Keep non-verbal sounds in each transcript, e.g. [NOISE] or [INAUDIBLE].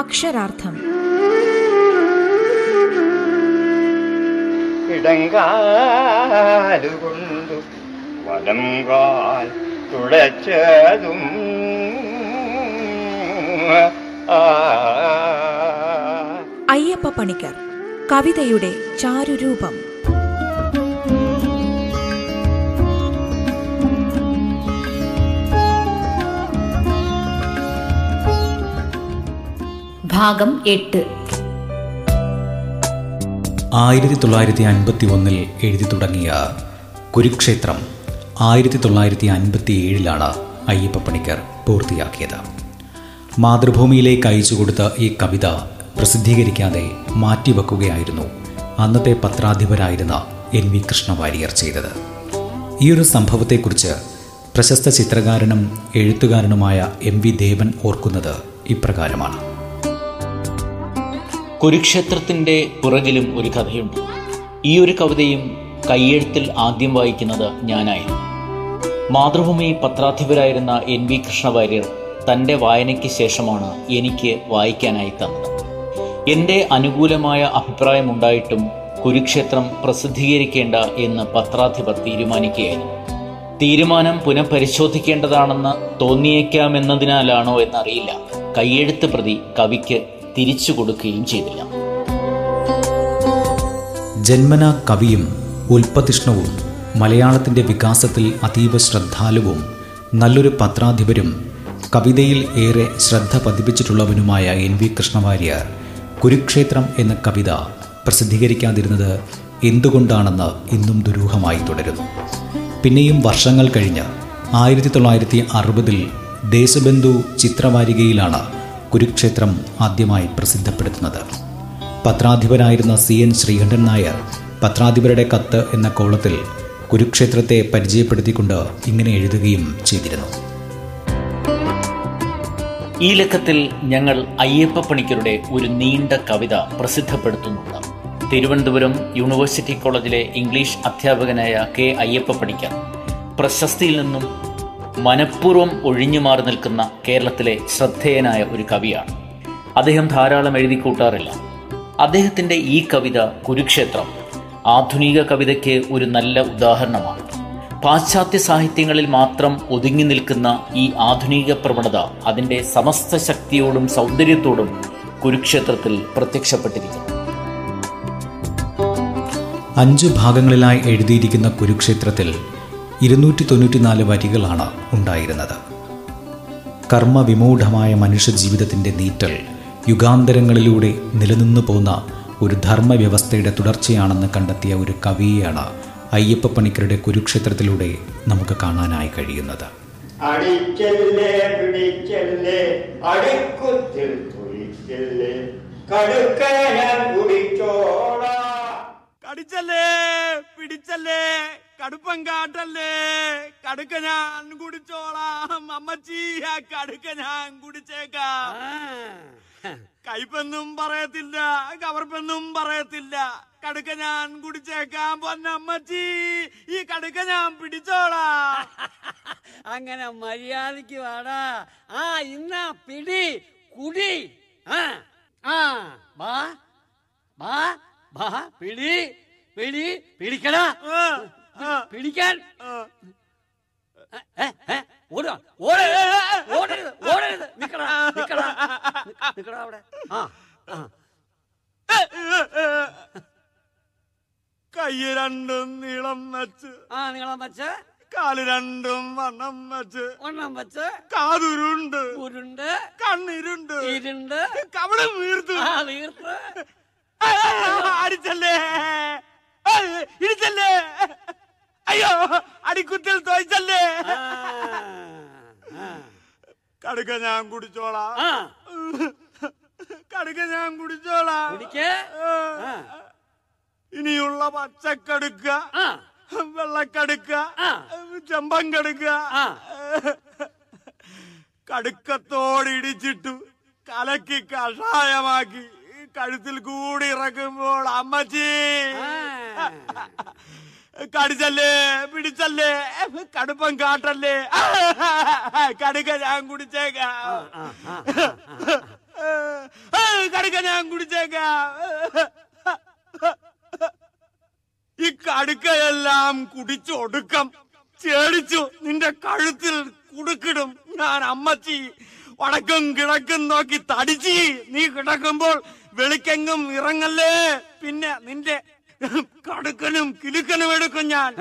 അക്ഷരാർത്ഥം. ഇടങ്കാലുകൊണ്ടു വലം കാൽ തുളച്ചതും. അയ്യപ്പ പണിക്കർ കവിതയുടെ ചാരുരൂപം. ഭാഗം എട്ട്. ആയിരത്തി തൊള്ളായിരത്തി അൻപത്തി ഒന്നിൽ എഴുതി തുടങ്ങിയ കുരുക്ഷേത്രം ആയിരത്തി തൊള്ളായിരത്തി അൻപത്തി ഏഴിലാണ് അയ്യപ്പ പണിക്കർ പൂർത്തിയാക്കിയത്. മാതൃഭൂമിയിലേക്ക് അയച്ചു കൊടുത്ത ഈ കവിത പ്രസിദ്ധീകരിക്കാതെ മാറ്റിവെക്കുകയായിരുന്നു അന്നത്തെ പത്രാധിപരായിരുന്ന എൻ വി കൃഷ്ണവാര്യർ ചെയ്തത്. ഈ ഒരു സംഭവത്തെക്കുറിച്ച് പ്രശസ്ത ചിത്രകാരനും എഴുത്തുകാരനുമായ എം വി ദേവൻ ഓർക്കുന്നത് ഇപ്രകാരമാണ്. കുരുക്ഷേത്രത്തിന്റെ പുറകിലും ഒരു കഥയുണ്ട്. ഈ ഒരു കവിതയും കയ്യെഴുത്തിൽ ആദ്യം വായിക്കുന്നത് ഞാനായിരുന്നു. മാതൃഭൂമി പത്രാധിപരായിരുന്ന എൻ വി കൃഷ്ണവാര്യർ തന്റെ വായനയ്ക്ക് ശേഷമാണ് എനിക്ക് വായിക്കാനായി തന്നത്. എന്റെ അനുകൂലമായ അഭിപ്രായമുണ്ടായിട്ടും കുരുക്ഷേത്രം പ്രസിദ്ധീകരിക്കേണ്ട എന്ന് പത്രാധിപർ തീരുമാനിക്കുകയായിരുന്നു. തീരുമാനം പുനഃപരിശോധിക്കേണ്ടതാണെന്ന് തോന്നിയേക്കാമെന്നതിനാലാണോ എന്നറിയില്ല. കയ്യെഴുത്ത് പ്രതി കവിക്ക് തിരിച്ചു കൊടുക്കുകയും ചെയ്തില്ല. ജന്മന കവിയും ഉൽപ്പതിഷ്ണവും മലയാളത്തിന്റെ വികാസത്തിൽ അതീവ ശ്രദ്ധാലുവും നല്ലൊരു പത്രാധിപരും കവിതയിൽ ഏറെ ശ്രദ്ധ പതിപ്പിച്ചിട്ടുള്ളവനുമായ എൻ വി കൃഷ്ണവാര്യർ കുരുക്ഷേത്രം എന്ന കവിത പ്രസിദ്ധീകരിക്കാതിരുന്നത് എന്തുകൊണ്ടാണെന്ന് ഇന്നും ദുരൂഹമായി തുടരുന്നു. പിന്നെയും വർഷങ്ങൾ കഴിഞ്ഞ് ആയിരത്തി തൊള്ളായിരത്തി അറുപതിൽ ദേശബന്ധു ചിത്രവാരികയിലാണ് കുരുക്ഷേത്രം ആദ്യമായി പ്രസിദ്ധപ്പെടുത്തുന്നത്. പത്രാധിപരായിരുന്ന സി എൻ ശ്രീകണ്ഠൻ നായർ പത്രാധിപരുടെ കത്ത് എന്ന കോളത്തിൽ കുരുക്ഷേത്രത്തെ പരിചയപ്പെടുത്തിക്കൊണ്ട് ഇങ്ങനെ എഴുതുകയും ചെയ്തിരുന്നു. ഈ ലക്കത്തിൽ ഞങ്ങൾ അയ്യപ്പ പണിക്കരുടെ ഒരു നീണ്ട കവിത പ്രസിദ്ധപ്പെടുത്തുന്നുണ്ട്. തിരുവനന്തപുരം യൂണിവേഴ്സിറ്റി കോളേജിലെ ഇംഗ്ലീഷ് അധ്യാപകനായ കെ അയ്യപ്പ പണിക്കർ പ്രശസ്തിയിൽ നിന്നും മനഃപൂർവം ഒഴിഞ്ഞു മാറി നിൽക്കുന്ന കേരളത്തിലെ ശ്രദ്ധേയനായ ഒരു കവിയാണ്. അദ്ദേഹം ധാരാളം എഴുതി കൂട്ടാറില്ല. അദ്ദേഹത്തിന്റെ ഈ കവിത കുരുക്ഷേത്രം ആധുനിക കവിതയ്ക്ക് ഒരു നല്ല ഉദാഹരണമാണ്. പാശ്ചാത്യ സാഹിത്യങ്ങളിൽ മാത്രം ഒതുങ്ങി നിൽക്കുന്ന ഈ ആധുനിക പ്രവണത അതിന്റെ സമസ്ത ശക്തിയോടും സൗന്ദര്യത്തോടും കുരുക്ഷേത്രത്തിൽ പ്രത്യക്ഷപ്പെട്ടിരിക്കുന്നു. അഞ്ച് ഭാഗങ്ങളിലായി എഴുതിയിരിക്കുന്ന കുരുക്ഷേത്രത്തിൽ ഇരുന്നൂറ്റി തൊണ്ണൂറ്റിനാല് വരികളാണ് ഉണ്ടായിരുന്നത്. കർമ്മവിമൂഢമായ മനുഷ്യജീവിതത്തിന്റെ നീറ്റൽ യുഗാന്തരങ്ങളിലൂടെ നിലനിന്നു പോകുന്ന ഒരു ധർമ്മവ്യവസ്ഥയുടെ തുടർച്ചയാണെന്ന് കണ്ടെത്തിയ ഒരു കവിയെയാണ് അയ്യപ്പ പണിക്കരുടെ കുരുക്ഷേത്രത്തിലൂടെ നമുക്ക് കാണാനായി കഴിയുന്നത്. അടിക്കല്ലേ പിടിച്ചല്ലേ അടിക്കുത്തിൽ കടിച്ചല്ലേ? പിടിച്ചല്ലേ? കടുപ്പം കാട്ടല്ലേ? കടുക്ക ഞാൻ കുടിച്ചോളാം. അമ്മച്ചി ആ കടുക്ക ഞാൻ കുടിച്ചേക്കാം. കയ്പെന്നും പറയത്തില്ല കവർപ്പെന്നും പറയത്തില്ല. കടുക്ക ഞാൻ കുടിച്ചേക്കാം പൊന്നമ്മച്ചി ഈ കടുക്ക ഞാൻ പിടിച്ചോളാം. [LAUGHS] അങ്ങനെ മര്യാദയ്ക്ക് വാടാ. ആ ഇന്നാ പിടി കുടി. ആ. ആ. വാ വാ വാ പിടി പിടി പിടിക്കടാ ആ, ആ, പിടിക്കാൻ. ആ. ഏ, ഏ, ഓടുക. ഓടരുത്. ഓടരുത്. ഓടരുത്. നിക്കടാ നിക്കടാ. നിക്ക- നിക്കടാ അവിടെ. ആ ആ. കൈ രണ്ടും നീളം വെച്ച്. ആ നീളം വെച്ച്. കാൽ രണ്ടും വണ്ണം വെച്ച്. വണ്ണം വെച്ച്. കാതുരുണ്ട്. ഉരുണ്ട്. കണ്ണിരുണ്ട്. ഇരുണ്ട്. കവളം വീർത്തു. ആ വീർത്ത്. ആ, അടിച്ചല്ലേ ആ, ഇടിച്ചല്ലേ അയ്യോ അടിക്കുത്തിൽ തോയ്ച്ചല്ലേ ആ, ആ, കടുക്ക ഞാൻ കുടിച്ചോളാം ആ കടുക്ക ഞാൻ കുടിച്ചോളാം കുടിക്ക് ആ, ഇനിയുള്ള പച്ചക്കടുക്ക ആ വെള്ളക്കടുക്ക ആ. ചെമ്പം കടുക്ക ആ. കടുക്കത്തോടിടിച്ചിട്ടു കലക്കി കഷായമാക്കി കഴുത്തിൽ കൂടി ഇറക്കുമ്പോൾ അമ്മച്ചി. കടിച്ചല്ലേ? പിടിച്ചല്ലേ? കടുപ്പം കാട്ടല്ലേ? കടുക്ക ഞാൻ കുടിച്ചേക്കാം. കടുക്ക ഞാൻ കുടിച്ചേക്കാം. ഈ കടുക്കയെല്ലാം കുടിച്ചൊടുക്കം ചേടിച്ചു നിന്റെ കഴുത്തിൽ കുടുക്കിടും. ഞാൻ അമ്മച്ചി വടക്കും കിടക്കും നോക്കി തടിച്ചി നീ കിടക്കുമ്പോൾ വെളിക്കെങ്ങും ഇറങ്ങല്ലേ? പിന്നെ നിന്റെ കടുക്കനും കിലുക്കനും എടുക്കും ഞാൻ.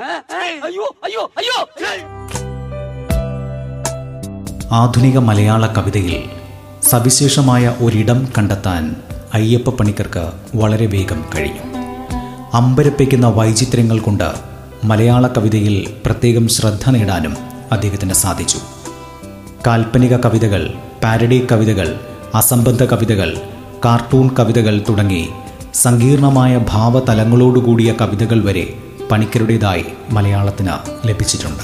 അയ്യോ അയ്യോ അയ്യോ. ആധുനിക മലയാള കവിതയിൽ സവിശേഷമായ ഒരിടം കണ്ടെത്താൻ അയ്യപ്പ പണിക്കർക്ക് വളരെ വേഗം കഴിഞ്ഞു. അമ്പരപ്പിക്കുന്ന വൈചിത്രങ്ങൾ കൊണ്ട് മലയാള കവിതയിൽ പ്രത്യേകം ശ്രദ്ധ നേടാനും അദ്ദേഹത്തിന് സാധിച്ചു. കാൽപ്പനിക കവിതകൾ പാരഡി കവിതകൾ അസംബന്ധ കവിതകൾ കാർട്ടൂൺ കവിതകൾ തുടങ്ങി സങ്കീർണമായ ഭാവതലങ്ങളോടുകൂടിയ കവിതകൾ വരെ പണിക്കരുടേതായി മലയാളത്തിന് ലഭിച്ചിട്ടുണ്ട്.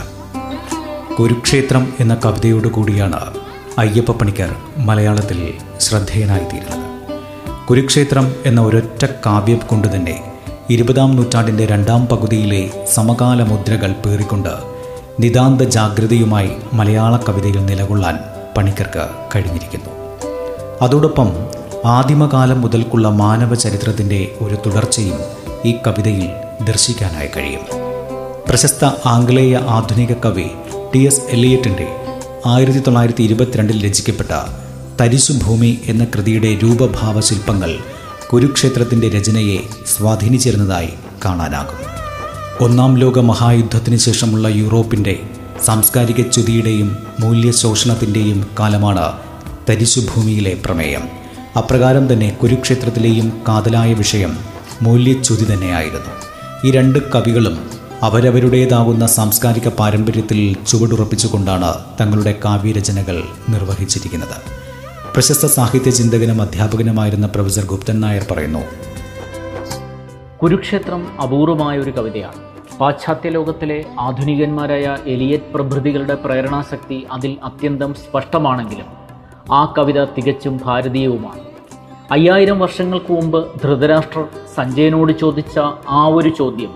കുരുക്ഷേത്രം എന്ന കവിതയോടു കൂടിയാണ് അയ്യപ്പ പണിക്കർ മലയാളത്തിൽ ശ്രദ്ധേയനായിത്തീരുന്നത്. കുരുക്ഷേത്രം എന്ന ഒരൊറ്റ കാവ്യം കൊണ്ട് തന്നെ ഇരുപതാം നൂറ്റാണ്ടിന്റെ രണ്ടാം പകുതിയിലെ സമകാല മുദ്രകൾ പേറിക്കൊണ്ട് നിതാന്ത ജാഗ്രതയുമായി മലയാള കവിതയിൽ നിലകൊള്ളാൻ പണിക്കർക്ക് കഴിഞ്ഞിരിക്കുന്നു. അതോടൊപ്പം ആദിമകാലം മുതൽക്കുള്ള മാനവ ചരിത്രത്തിന്റെ ഒരു തുടർച്ചയും ഈ കവിതയിൽ ദർശിക്കാനായി കഴിയും. പ്രശസ്ത ആംഗ്ലേയ ആധുനിക കവി ടി എസ് എലിയറ്റിന്റെ ആയിരത്തി തൊള്ളായിരത്തി ഇരുപത്തിരണ്ടിൽ രചിക്കപ്പെട്ട തരിശുഭൂമി എന്ന കൃതിയുടെ രൂപഭാവ ശില്പങ്ങൾ കുരുക്ഷേത്രത്തിന്റെ രചനയെ സ്വാധീനിച്ചിരുന്നതായി കാണാനാകും. ഒന്നാം ലോക മഹായുദ്ധത്തിന് ശേഷമുള്ള യൂറോപ്പിന്റെ സാംസ്കാരിക ച്യുതിയുടെയും മൂല്യശോഷണത്തിന്റെയും കാലമാണ് തരിശുഭൂമിയിലെ പ്രമേയം. അപ്രകാരം തന്നെ കുരുക്ഷേത്രത്തിലെയും കാതലായ വിഷയം മൂല്യച്യുതി തന്നെയായിരുന്നു. ഈ രണ്ട് കവികളും അവരവരുടേതാകുന്ന സാംസ്കാരിക പാരമ്പര്യത്തിൽ ചുവടുറപ്പിച്ചുകൊണ്ടാണ് തങ്ങളുടെ കാവ്യരചനകൾ നിർവഹിച്ചിരിക്കുന്നത്. പ്രശസ്ത സാഹിത്യ ചിന്തകനും അധ്യാപകനുമായിരുന്ന പ്രൊഫസർ ഗുപ്തൻ നായർ പറയുന്നു കുരുക്ഷേത്രം അപൂർവമായ ഒരു കവിതയാണ്. പാശ്ചാത്യ ലോകത്തിലെ ആധുനികന്മാരായ എലിയറ്റ് പ്രഭൃതികളുടെ പ്രേരണാശക്തി അതിൽ അത്യന്തം സ്പഷ്ടമാണെങ്കിലും ആ കവിത തികച്ചും ഭാരതീയവുമാണ്. അയ്യായിരം വർഷങ്ങൾക്ക് മുമ്പ് ധൃതരാഷ്ട്രർ സഞ്ജയനോട് ചോദിച്ച ആ ഒരു ചോദ്യം.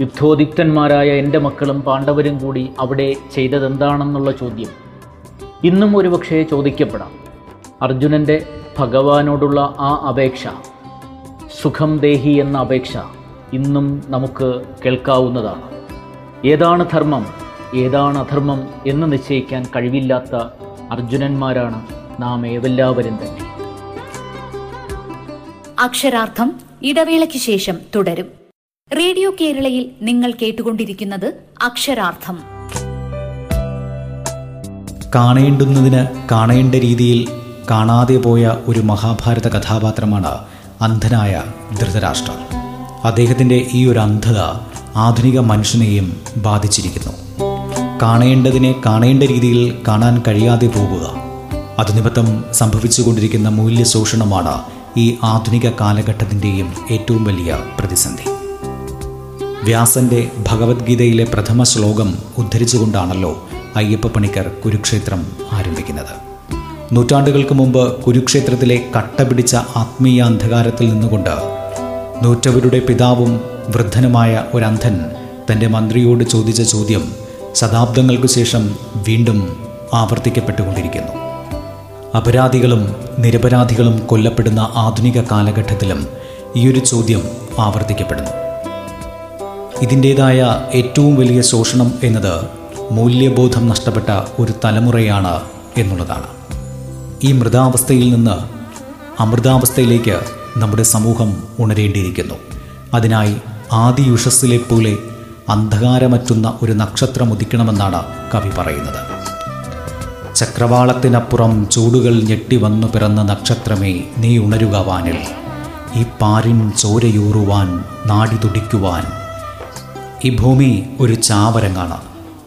യുദ്ധോദിക്തന്മാരായ എന്റെ മക്കളും പാണ്ഡവരും കൂടി അവിടെ ചെയ്തതെന്താണെന്നുള്ള ചോദ്യം. ഇന്നും ഒരുപക്ഷേ ചോദിക്കപ്പെടാം. അർജുനന്റെ ഭഗവാനോടുള്ള ആ അപേക്ഷ സുഖം ദേഹി എന്ന അപേക്ഷ ഇന്നും നമുക്ക് കേൾക്കാവുന്നതാണ്. ഏതാണ് ധർമ്മം ഏതാണ് അധർമ്മം എന്ന് നിശ്ചയിക്കാൻ കഴിവില്ലാത്ത അർജുനന്മാരാണ് നാം ഏവെല്ലാവരും തന്നെ. അക്ഷരാർത്ഥം ഇടവേളയ്ക്ക് ശേഷം തുടരും. റേഡിയോ കേരളയിൽ നിങ്ങൾ കേട്ടുകൊണ്ടിരിക്കുന്നത് അക്ഷരാർത്ഥം. കാണേണ്ടുന്നതിന് കാണേണ്ട രീതിയിൽ കാണാതെ പോയ ഒരു മഹാഭാരത കഥാപാത്രമാണ് അന്ധനായ ധൃതരാഷ്ട്രർ അദ്ദേഹത്തിന്റെ ഈ ഒരു അന്ധത ആധുനിക മനുഷ്യനെയും ബാധിച്ചിരിക്കുന്നു. കാണേണ്ടതിനെ കാണേണ്ട രീതിയിൽ കാണാൻ കഴിയാതെ പോകുക അത് നിമിത്തം സംഭവിച്ചുകൊണ്ടിരിക്കുന്ന മൂല്യശോഷണമാണ് ഈ ആധുനിക കാലഘട്ടത്തിന്റെയും ഏറ്റവും വലിയ പ്രതിസന്ധി. വ്യാസന്റെ ഭഗവത്ഗീതയിലെ പ്രഥമ ശ്ലോകം ഉദ്ധരിച്ചുകൊണ്ടാണല്ലോ അയ്യപ്പ പണിക്കർ കുരുക്ഷേത്രം ആരംഭിക്കുന്നത്. നൂറ്റാണ്ടുകൾക്ക് മുമ്പ് കുരുക്ഷേത്രത്തിലെ കട്ടപിടിച്ച ആത്മീയ അന്ധകാരത്തിൽ നിന്നുകൊണ്ട് നൂറ്റവരുടെ പിതാവും വൃദ്ധനുമായ ഒരന്ധൻ തന്റെ മന്ത്രിയോട് ചോദിച്ച ചോദ്യം ശതാബ്ദങ്ങൾക്കു ശേഷം വീണ്ടും ആവർത്തിക്കപ്പെട്ടുകൊണ്ടിരിക്കുന്നു. അപരാധികളും നിരപരാധികളും കൊല്ലപ്പെടുന്ന ആധുനിക കാലഘട്ടത്തിലും ഈയൊരു ചോദ്യം ആവർത്തിക്കപ്പെടുന്നു. ഇതിന്റേതായ ഏറ്റവും വലിയ ശോഷണം എന്നത് മൂല്യബോധം നഷ്ടപ്പെട്ട ഒരു തലമുറയാണ് എന്നുള്ളതാണ്. ഈ മൃതാവസ്ഥയിൽ നിന്ന് അമൃതാവസ്ഥയിലേക്ക് നമ്മുടെ സമൂഹം ഉണരേണ്ടിയിരിക്കുന്നു. അതിനായി ആദിയുഷസ്സിലെ പോലെ അന്ധകാരമറ്റുന്ന ഒരു നക്ഷത്രം ഉദിക്കണമെന്നാണ് കവി പറയുന്നത്. ചക്രവാളത്തിനപ്പുറം ചൂടുകൾ ഞെട്ടി വന്നു പിറന്ന നക്ഷത്രമേ നീ ഉണരുക വാനിൽ ഈ പാരിൻ ചോരയൂറുവാൻ നാടി തുടിക്കുവാൻ. ഈ ഭൂമി ഒരു ചാവരങ്ങാണ്.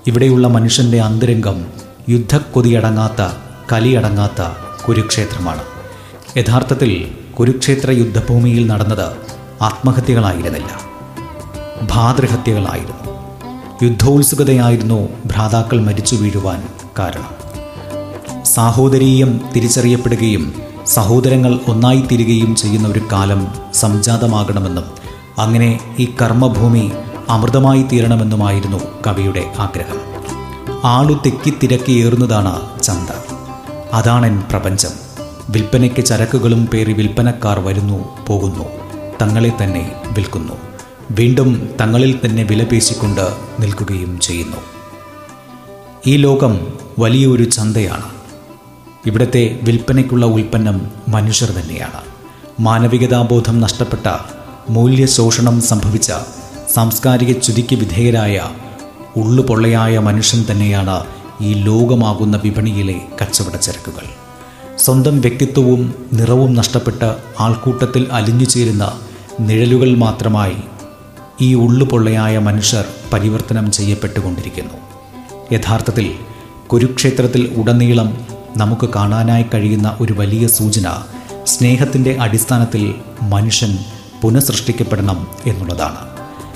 ഇവിടെയുള്ള മനുഷ്യന്റെ അന്തരംഗം യുദ്ധക്കൊതിയടങ്ങാത്ത കലിയടങ്ങാത്ത കുരുക്ഷേത്രമാണ്. യഥാർത്ഥത്തിൽ കുരുക്ഷേത്ര യുദ്ധഭൂമിയിൽ നടന്നത് ആത്മഹത്യകളായിരുന്നില്ല. ഭാതൃഹത്യകളായിരുന്നു യുദ്ധോത്സുകതയായിരുന്നു ഭ്രാതാക്കൾ മരിച്ചു വീഴുവാൻ കാരണം. സാഹോദരീയം തിരിച്ചറിയപ്പെടുകയും സഹോദരങ്ങൾ ഒന്നായിത്തീരുകയും ചെയ്യുന്ന ഒരു കാലം സംജാതമാകണമെന്നും അങ്ങനെ ഈ കർമ്മഭൂമി അമൃതമായി തീരണമെന്നുമായിരുന്നു കവിയുടെ ആഗ്രഹം. ആളു തെക്കി തിരക്കിയേറുന്നതാണ് ചന്ത. അതാണെൻ പ്രപഞ്ചം. വിൽപ്പനയ്ക്ക് ചരക്കുകളും പേറി വിൽപ്പനക്കാർ വരുന്നു പോകുന്നു തങ്ങളെ തന്നെ വിൽക്കുന്നു. വീണ്ടും തങ്ങളിൽ തന്നെ വിലപേശിക്കൊണ്ട് നിൽക്കുകയും ചെയ്യുന്നു. ഈ ലോകം വലിയൊരു ചന്തയാണ്. ഇവിടുത്തെ വിൽപ്പനയ്ക്കുള്ള ഉൽപ്പന്നം മനുഷ്യർ തന്നെയാണ്. മാനവികതാബോധം നഷ്ടപ്പെട്ട മൂല്യ ശോഷണം സംഭവിച്ച സാംസ്കാരിക ചുതിക്ക് വിധേയരായ ഉള്ളുപൊള്ളയായ മനുഷ്യൻ തന്നെയാണ് ഈ ലോകമാകുന്ന വിപണിയിലെ കച്ചവട ചരക്കുകൾ. സ്വന്തം വ്യക്തിത്വവും നിറവും നഷ്ടപ്പെട്ട് ആൾക്കൂട്ടത്തിൽ അലിഞ്ഞു ചേരുന്ന നിഴലുകൾ മാത്രമായി ഈ ഉള്ളുപൊള്ളയായ മനുഷ്യർ പരിവർത്തനം ചെയ്യപ്പെട്ടുകൊണ്ടിരിക്കുന്നു. യഥാർത്ഥത്തിൽ കുരുക്ഷേത്രത്തിൽ ഉടനീളം നമുക്ക് കാണാനായി കഴിയുന്ന ഒരു വലിയ സൂചന സ്നേഹത്തിന്റെ അടിസ്ഥാനത്തിൽ മനുഷ്യൻ പുനഃസൃഷ്ടിക്കപ്പെടണം എന്നുള്ളതാണ്.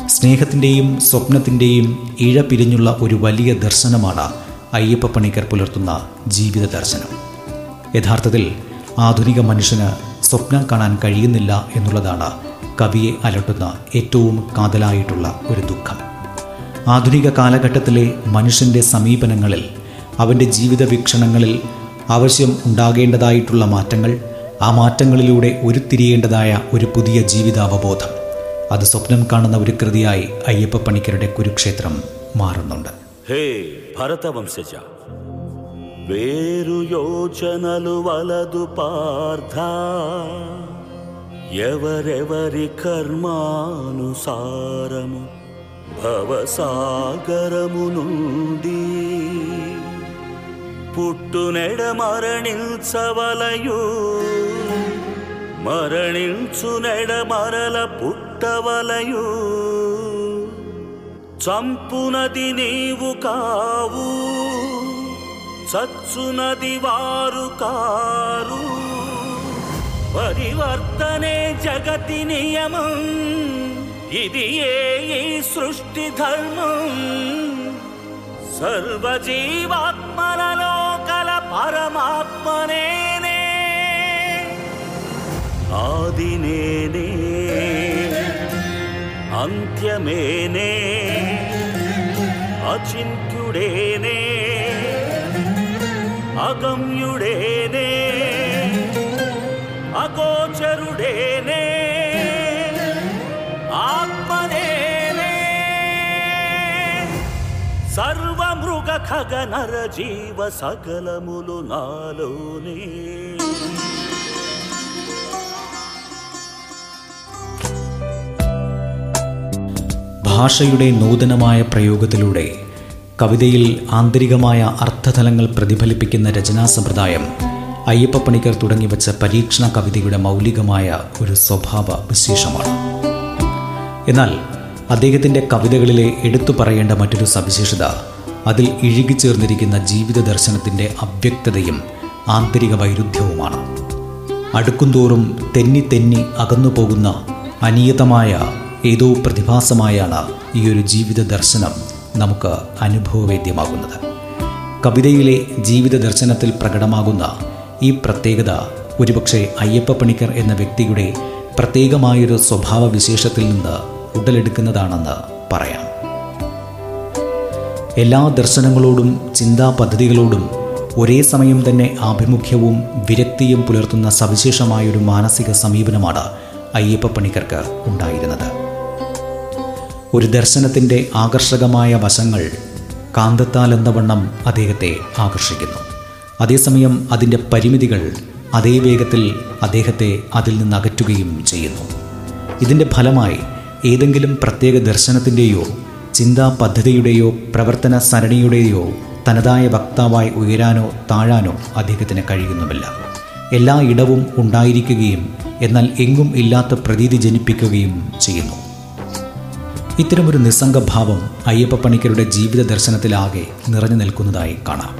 സ്നേഹത്തിന്റെയും സ്വപ്നത്തിന്റെയും ഇഴ പിരിഞ്ഞുള്ള ഒരു വലിയ ദർശനമാണ് അയ്യപ്പ പണിക്കർ പുലർത്തുന്ന ജീവിത ദർശനം. യഥാർത്ഥത്തിൽ ആധുനിക മനുഷ്യന് സ്വപ്നം കാണാൻ കഴിയുന്നില്ല എന്നുള്ളതാണ് കവിയെ അലട്ടുന്ന ഏറ്റവും കാതലായിട്ടുള്ള ഒരു ദുഃഖം. ആധുനിക കാലഘട്ടത്തിലെ മനുഷ്യന്റെ സമീപനങ്ങളിൽ അവന്റെ ജീവിത വീക്ഷണങ്ങളിൽ ആവശ്യം ഉണ്ടാകേണ്ടതായിട്ടുള്ള മാറ്റങ്ങൾ ആ മാറ്റങ്ങളിലൂടെ ഉരുത്തിരിയേണ്ടതായ ഒരു പുതിയ ജീവിതാവബോധം അത് സ്വപ്നം കാണുന്ന ഒരു കൃതിയായി അയ്യപ്പ പണിക്കരുടെ കുരുക്ഷേത്രം മാറുന്നുണ്ട് హే భరతవంశజ వేరు యోచనలు వలదు పార్థ ఎవరెవరి కర్మానుసారము భవసాగరము నుండి పుట్టునెడ మరణించవలయు. మరణించునెడ మరల పుట్టవలయు. చంపునది నీవు కావు. చచ్చునది వారు కారు. పరివర్తనే జగతి నియమం. ఇది ఏ సృష్టి ధర్మం. సర్వజీవాత్మలలో పరమాత్మనేనే ఆది నేనే. అంత్యమేనే. అచింత్యుడేనే. అగమ్యుడేనే. అగోచరుడే ఖగ నర జీవ సకలములు నాలోనే ഭാഷയുടെ നൂതനമായ പ്രയോഗത്തിലൂടെ കവിതയിൽ ആന്തരികമായ അർത്ഥതലങ്ങൾ പ്രതിഫലിപ്പിക്കുന്ന രചനാ സമ്പ്രദായം അയ്യപ്പ പണിക്കർ തുടങ്ങിവെച്ച പരീക്ഷണ കവിതയുടെ മൗലികമായ ഒരു സ്വഭാവ വിശേഷമാണ് എന്നാൽ അദ്ദേഹത്തിൻ്റെ കവിതകളിലെ എടുത്തു പറയേണ്ട മറ്റൊരു സവിശേഷത അതിൽ ഇഴുകിച്ചേർന്നിരിക്കുന്ന ജീവിത ദർശനത്തിന്റെ അവ്യക്തതയും ആന്തരിക വൈരുദ്ധ്യവുമാണ്. അടുക്കുംതോറും തെന്നി തെന്നി അകന്നു പോകുന്ന അനിയതമായ ഏതോ പ്രതിഭാസമായാണ് ഈ ഒരു ജീവിത ദർശനം നമുക്ക് അനുഭവവേദ്യമാകുന്നത്. കവിതയിലെ ജീവിത ദർശനത്തിൽ പ്രകടമാകുന്ന ഈ പ്രത്യേകത ഒരുപക്ഷെ അയ്യപ്പ പണിക്കർ എന്ന വ്യക്തിയുടെ പ്രത്യേകമായൊരു സ്വഭാവവിശേഷത്തിൽ നിന്ന് ഉടലെടുക്കുന്നതാണെന്ന് പറയാം. എല്ലാ ദർശനങ്ങളോടും ചിന്താ പദ്ധതികളോടും ഒരേ സമയം തന്നെ ആഭിമുഖ്യവും വിരക്തിയും പുലർത്തുന്ന സവിശേഷമായൊരു മാനസിക സമീപനമാണ് അയ്യപ്പ പണിക്കർക്ക് ഉണ്ടായിരുന്നത്. ഒരു ദർശനത്തിന്റെ ആകർഷകമായ വശങ്ങൾ കാന്തത്താൽ എന്ന വണ്ണം അദ്ദേഹത്തെ ആകർഷിക്കുന്നു. അതേസമയം അതിന്റെ പരിമിതികൾ അതേ വേഗത്തിൽ അദ്ദേഹത്തെ അതിൽ നിന്ന് അകറ്റുകയും ചെയ്യുന്നു. ഇതിന്റെ ഫലമായി ഏതെങ്കിലും പ്രത്യേക ദർശനത്തിന്റെയോ ചിന്താ പദ്ധതിയുടെയോ പ്രവർത്തന സരണിയുടെയോ തനതായ വക്താവായി ഉയരാനോ താഴാനോ അദ്ദേഹത്തിന് കഴിയുന്നുമില്ല. എല്ലാ ഇടവും ഉണ്ടായിരിക്കുകയും എന്നാൽ എങ്ങും ഇല്ലാത്ത പ്രതീതി ജനിപ്പിക്കുകയും ചെയ്യുന്നു. ഇത്തരമൊരു നിസ്സംഗഭാവം അയ്യപ്പ പണിക്കരുടെ ജീവിത ദർശനത്തിലാകെ നിറഞ്ഞു നിൽക്കുന്നതായി കാണാം.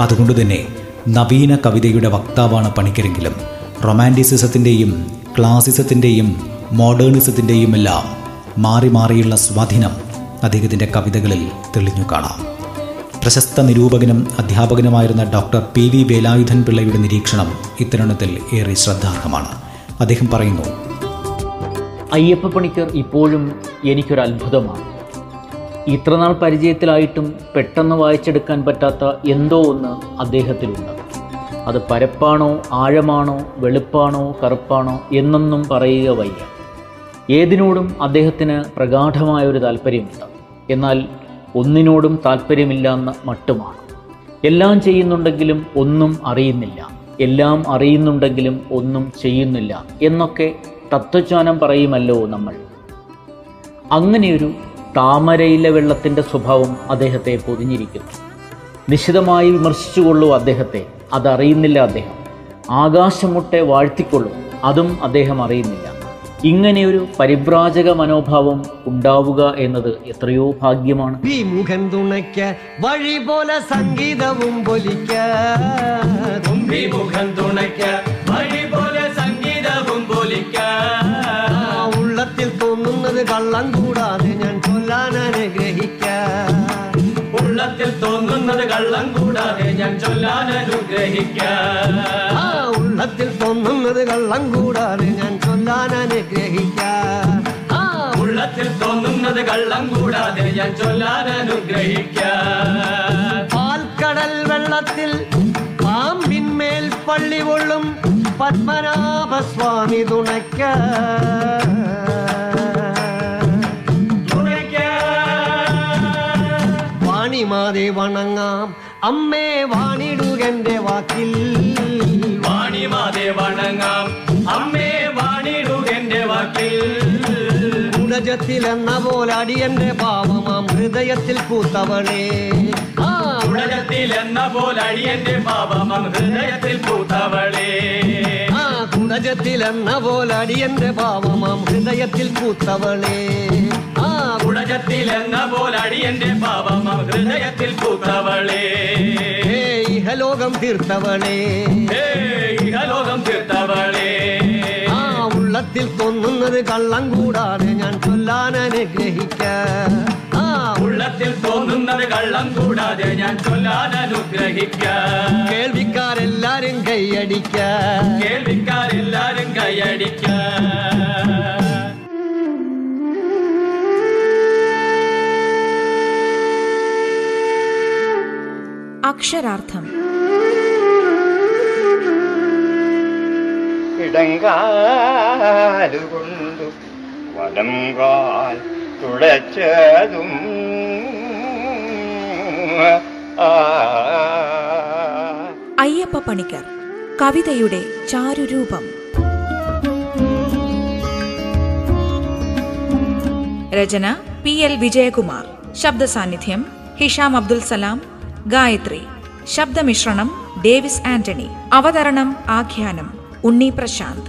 അതുകൊണ്ട് തന്നെ നവീന കവിതയുടെ വക്താവാണ് പണിക്കരെങ്കിലും റൊമാന്റിസിസത്തിന്റെയും ക്ലാസിസത്തിന്റെയും മോഡേണിസത്തിന്റെയും എല്ലാം മാറി മാറിയുള്ള സ്വാധീനം അദ്ദേഹത്തിന്റെ കവിതകളിൽ തെളിഞ്ഞു കാണാം. പ്രശസ്ത നിരൂപകനും അധ്യാപകനുമായിരുന്ന ഡോക്ടർ പി വി വേലായുധൻ പിള്ളയുടെ നിരീക്ഷണം ഇത്തരണത്തിൽ ഏറെ ശ്രദ്ധാർഹമാണ്. അദ്ദേഹം പറയുന്നു അയ്യപ്പ പണിക്കർ ഇപ്പോഴും എനിക്കൊരു അത്ഭുതമാണ്. ഇത്രനാൾ പരിചയത്തിലായിട്ടും പെട്ടെന്ന് വായിച്ചെടുക്കാൻ പറ്റാത്ത എന്തോ ഒന്ന് അദ്ദേഹത്തിലുണ്ട്. അത് പരപ്പാണോ ആഴമാണോ വെളുപ്പാണോ കറുപ്പാണോ എന്നൊന്നും പറയുക വയ്യ. ഏതിനോടും അദ്ദേഹത്തിന് പ്രഗാഠമായ ഒരു താല്പര്യമുണ്ട്. എന്നാൽ ഒന്നിനോടും താല്പര്യമില്ലാന്ന മട്ടുമാണ്. എല്ലാം ചെയ്യുന്നുണ്ടെങ്കിലും ഒന്നും അറിയുന്നില്ല. എല്ലാം അറിയുന്നുണ്ടെങ്കിലും ഒന്നും ചെയ്യുന്നില്ല എന്നൊക്കെ തത്വജ്ഞാനം പറയുമല്ലോ നമ്മൾ. അങ്ങനെയൊരു താമരയിലെ വെള്ളത്തിന്റെ സ്വഭാവം അദ്ദേഹത്തെ പൊതിഞ്ഞിരിക്കുന്നു. നിശിതമായി വിമർശിച്ചുകൊള്ളൂ അദ്ദേഹത്തെ. അതറിയുന്നില്ല അദ്ദേഹം. ആകാശമുട്ടെ വാഴ്ത്തിക്കൊള്ളും. അതും അദ്ദേഹം അറിയുന്നില്ല. ഇങ്ങനെയൊരു പരിഭ്രാജക മനോഭാവം ഉണ്ടാവുക എന്നത് എത്രയോ ഭാഗ്യമാണ്. വഴി പോലെ സംഗീതവും പൊലിക്ക. തുമ്പിമുഖം തുണയ്ക്ക വഴി പോലെ സംഗീതവും പൊലിക്ക. ഉള്ളത്തിൽ തോന്നുന്നത് കള്ളം കൂടാതെ ഞാൻ ചൊല്ലാൻ അനുഗ്രഹിക്ക. ഉള്ളത്തിൽ തോന്നുന്നത് കള്ളം കൂടാതെ ഞാൻ ചൊല്ലാൻ അനുഗ്രഹിക്ക. ഉള്ളത്തിൽ തോന്നുന്നത് കള്ളം കൂടാതെ ഞാൻ ചൊല്ലാൻ അനുഗ്രഹിക്ക ഉള്ളത്തിൽ തോന്നുന്നത് കള്ളം കൂടാതെ ഞാൻ ചൊല്ലാൻ അനുഗ്രഹിക്ക. പാൽക്കടൽ വെള്ളത്തിൽ പാമ്പിന്മേൽ പള്ളി കൊള്ളും പത്മനാഭസ്വാമി തുണയ്ക്ക. വാണിമാതെ വണങ്ങാം. അമ്മേ വാണിടുകന്റെ വാക്കിൽ. വാണിമാതെ വണങ്ങാം. അമ്മേ വാണിടുകന്റെ വാക്കിൽ. ഉടജത്തിൽ എന്ന പോലെ അടിയന്റെ പാവമാം ഹൃദയത്തിൽ പൂത്തവളേ. ഉടലത്തിൽ എന്ന പോലെ അടിയന്റെ പാപമം ഹൃദയത്തിൽ പൂത്തവളേ. ആ കുടജത്തിൽ എന്ന പോലെ അടിയന്റെ പാവമാം ഹൃദയത്തിൽ പൂത്തവളേ. ആ. ഗുണജത്തിൽ എന്ന പോലെ അടിയന്റെ പാപമം ഹൃദയത്തിൽ പൂത്തവളേ. ഇഹലോകം തീർത്തവളേ. ഇഹലോകം ഉള്ളത്തിൽ തോന്നുന്നത് കള്ളം കൂടാതെ ഞാൻ ചൊല്ലാൻ അനുഗ്രഹിക്ക. ആ ഉള്ളത്തിൽ തോന്നുന്നത് കള്ളം കൂടാതെ ഞാൻ ചൊല്ലാൻ അനുഗ്രഹിക്ക. കേൾവിക്കാരെല്ലാരും കൈയടിക്ക. കേൾവിക്കാരെല്ലാരും കൈയടിക്ക. അക്ഷരാർത്ഥം. ഇടങ്കാലുകൊണ്ടു വലം കാൽ തുളച്ചതും അയ്യപ്പ പണിക്കർ കവിതയുടെ ചാരുരൂപം. രചന പി എൽ വിജയകുമാർ. ശബ്ദ സാന്നിധ്യം ഹിഷാം അബ്ദുൽ സലാം. ഗായത്രി ശബ്ദമിശ്രണം ഡേവിസ് ആന്റണി. അവതരണം ആഖ്യാനം उन्नी प्रशांत